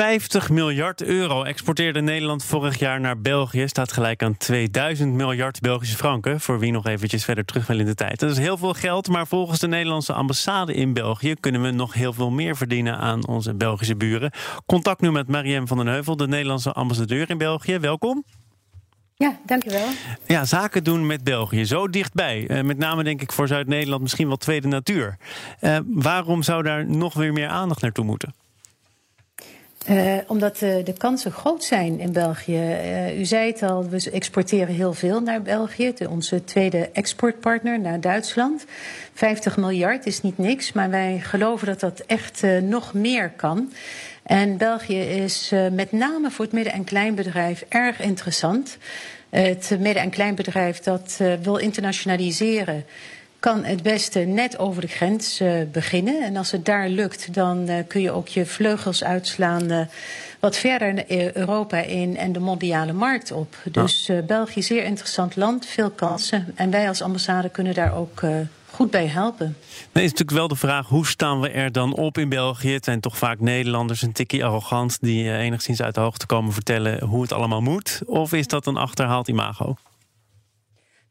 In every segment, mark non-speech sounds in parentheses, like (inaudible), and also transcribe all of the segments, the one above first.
50 miljard euro exporteerde Nederland vorig jaar naar België. Staat gelijk aan 2000 miljard Belgische franken. Voor wie nog eventjes verder terug wil in de tijd. Dat is heel veel geld, maar volgens de Nederlandse ambassade in België kunnen we nog heel veel meer verdienen aan onze Belgische buren. Contact nu met Mariem van den Heuvel, de Nederlandse ambassadeur in België. Welkom. Ja, dankjewel. Ja, zaken doen met België, zo dichtbij. Uh, met name denk ik voor Zuid-Nederland misschien wel tweede natuur. Uh, waarom zou daar nog weer meer aandacht naartoe moeten? Uh, omdat uh, de kansen groot zijn in België. Uh, u zei het al, we exporteren heel veel naar België. Onze tweede exportpartner naar Duitsland. 50 miljard is niet niks, maar wij geloven dat dat echt nog meer kan. En België is met name voor het midden- en kleinbedrijf erg interessant. Het midden- en kleinbedrijf dat wil internationaliseren kan het beste net over de grens uh, beginnen. En als het daar lukt, dan uh, kun je ook je vleugels uitslaan uh, wat verder Europa in en de mondiale markt op. Dus België, zeer interessant land, veel kansen. En wij als ambassade kunnen daar ook goed bij helpen. Dan is natuurlijk wel de vraag, hoe staan we er dan op in België? Het zijn toch vaak Nederlanders, een tikkie arrogant... die enigszins uit de hoogte komen vertellen hoe het allemaal moet? Of is dat een achterhaald imago?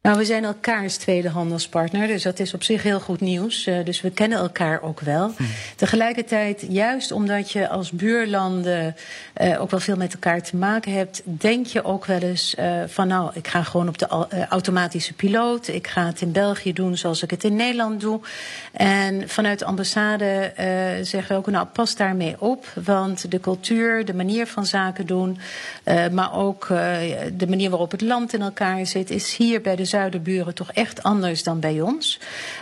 Nou, we zijn elkaars tweede handelspartner, dus dat is op zich heel goed nieuws. Uh, dus we kennen elkaar ook wel. Hmm. Tegelijkertijd, juist omdat je als buurlanden uh, ook wel veel met elkaar te maken hebt, denk je ook wel eens uh, van nou, ik ga gewoon op de automatische piloot. Ik ga het in België doen zoals ik het in Nederland doe. En vanuit de ambassade zeggen we ook, nou, pas daarmee op. Want de cultuur, de manier van zaken doen, maar ook de manier waarop het land in elkaar zit, is hier bij de zuiderburen toch echt anders dan bij ons.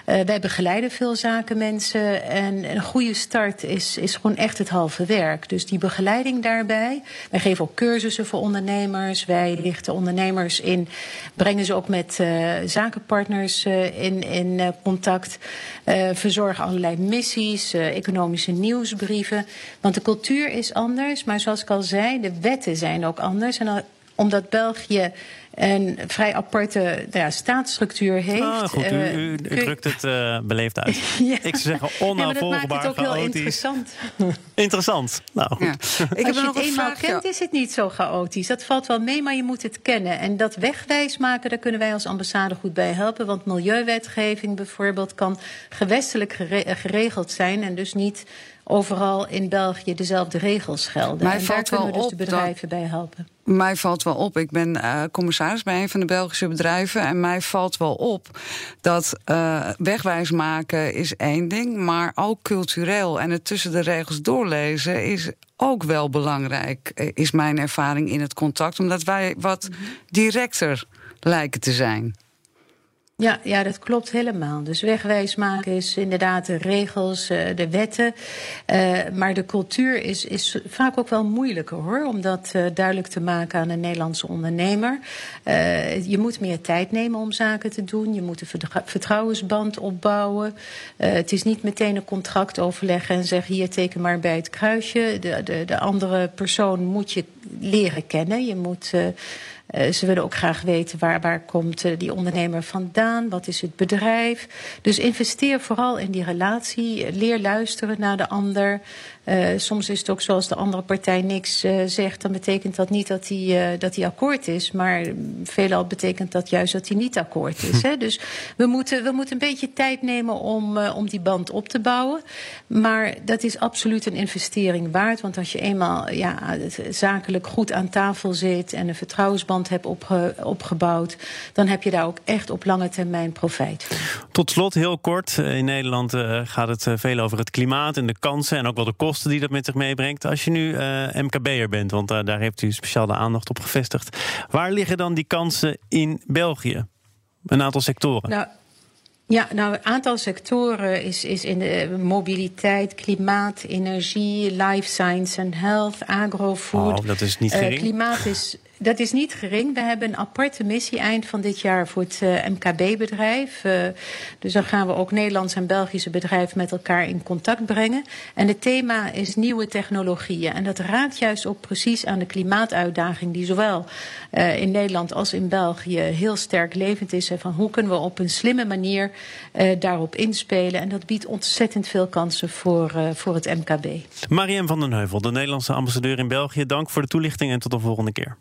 Uh, wij begeleiden veel zakenmensen en een goede start is, is gewoon echt het halve werk. Dus die begeleiding daarbij. Wij geven ook cursussen voor ondernemers. Wij lichten ondernemers in, brengen ze ook met uh, zakenpartners uh, in, in contact. verzorgen allerlei missies, economische nieuwsbrieven. Want de cultuur is anders, maar zoals ik al zei, de wetten zijn ook anders. En omdat België een vrij aparte nou ja, staatsstructuur heeft. Ah, goed, u, u, u drukt het uh, beleefd uit. (laughs) ja. Ik zou zeggen onnavolgbaar, ja, dat maakt het ook heel interessant. (laughs) interessant. Nou goed. Ja. Ik Als je het eenmaal kent, is het niet zo chaotisch. Dat valt wel mee, maar je moet het kennen. En dat wegwijs maken, daar kunnen wij als ambassade goed bij helpen. Want milieuwetgeving bijvoorbeeld kan gewestelijk geregeld zijn... en dus niet overal in België dezelfde regels gelden. Mij en valt daar kunnen wel we dus de bedrijven bij helpen. Mij valt wel op, ik ben uh, commissaris bij een van de Belgische bedrijven... en mij valt wel op dat uh, wegwijs maken is één ding... maar ook cultureel en het tussen de regels doorlezen is ook wel belangrijk... Eh, is mijn ervaring in het contact, omdat wij wat mhm. directer lijken te zijn. Ja, ja, dat klopt helemaal. Dus wegwijs maken is inderdaad de regels, uh, de wetten. Uh, maar de cultuur is, is vaak ook wel moeilijker hoor. Om dat uh, duidelijk te maken aan een Nederlandse ondernemer. je moet meer tijd nemen om zaken te doen. Je moet een vertrouwensband opbouwen. het is niet meteen een contract overleggen en zeggen hier teken maar bij het kruisje. De, de, de andere persoon moet je leren kennen. Je moet uh, ze willen ook graag weten waar, waar komt uh, die ondernemer vandaan, wat is het bedrijf. Dus investeer vooral in die relatie, leer luisteren naar de ander. Uh, soms is het ook zoals de andere partij niks zegt, dan betekent dat niet dat hij, dat hij akkoord is. Maar veelal betekent dat juist dat hij niet akkoord is. (laughs) Hè? Dus we moeten, we moeten een beetje tijd nemen om, om die band op te bouwen. Maar dat is absoluut een investering waard. Want als je eenmaal ja, zakelijk goed aan tafel zit en een vertrouwensband hebt opge, opgebouwd, dan heb je daar ook echt op lange termijn profijt van. Tot slot, heel kort. In Nederland gaat het veel over het klimaat en de kansen en ook wel de kosten die dat met zich meebrengt. Als je nu MKB'er bent, want daar heeft u speciaal de aandacht op gevestigd. Waar liggen dan die kansen in België? Een aantal sectoren. Nou, ja, nou, een aantal sectoren is, is in de mobiliteit, klimaat, energie, life science en health, agrofood. Oh, dat is niet gering. Uh, klimaat is dat is niet gering. We hebben een aparte missie eind van dit jaar voor het uh, MKB-bedrijf. Uh, dus dan gaan we ook Nederlandse en Belgische bedrijven met elkaar in contact brengen. En het thema is nieuwe technologieën. En dat raakt juist ook precies aan de klimaatuitdaging die zowel uh, in Nederland als in België heel sterk levend is. Van hoe kunnen we op een slimme manier daarop inspelen. En dat biedt ontzettend veel kansen voor, voor het MKB. Mariem van den Heuvel, de Nederlandse ambassadeur in België. Dank voor de toelichting en tot de volgende keer.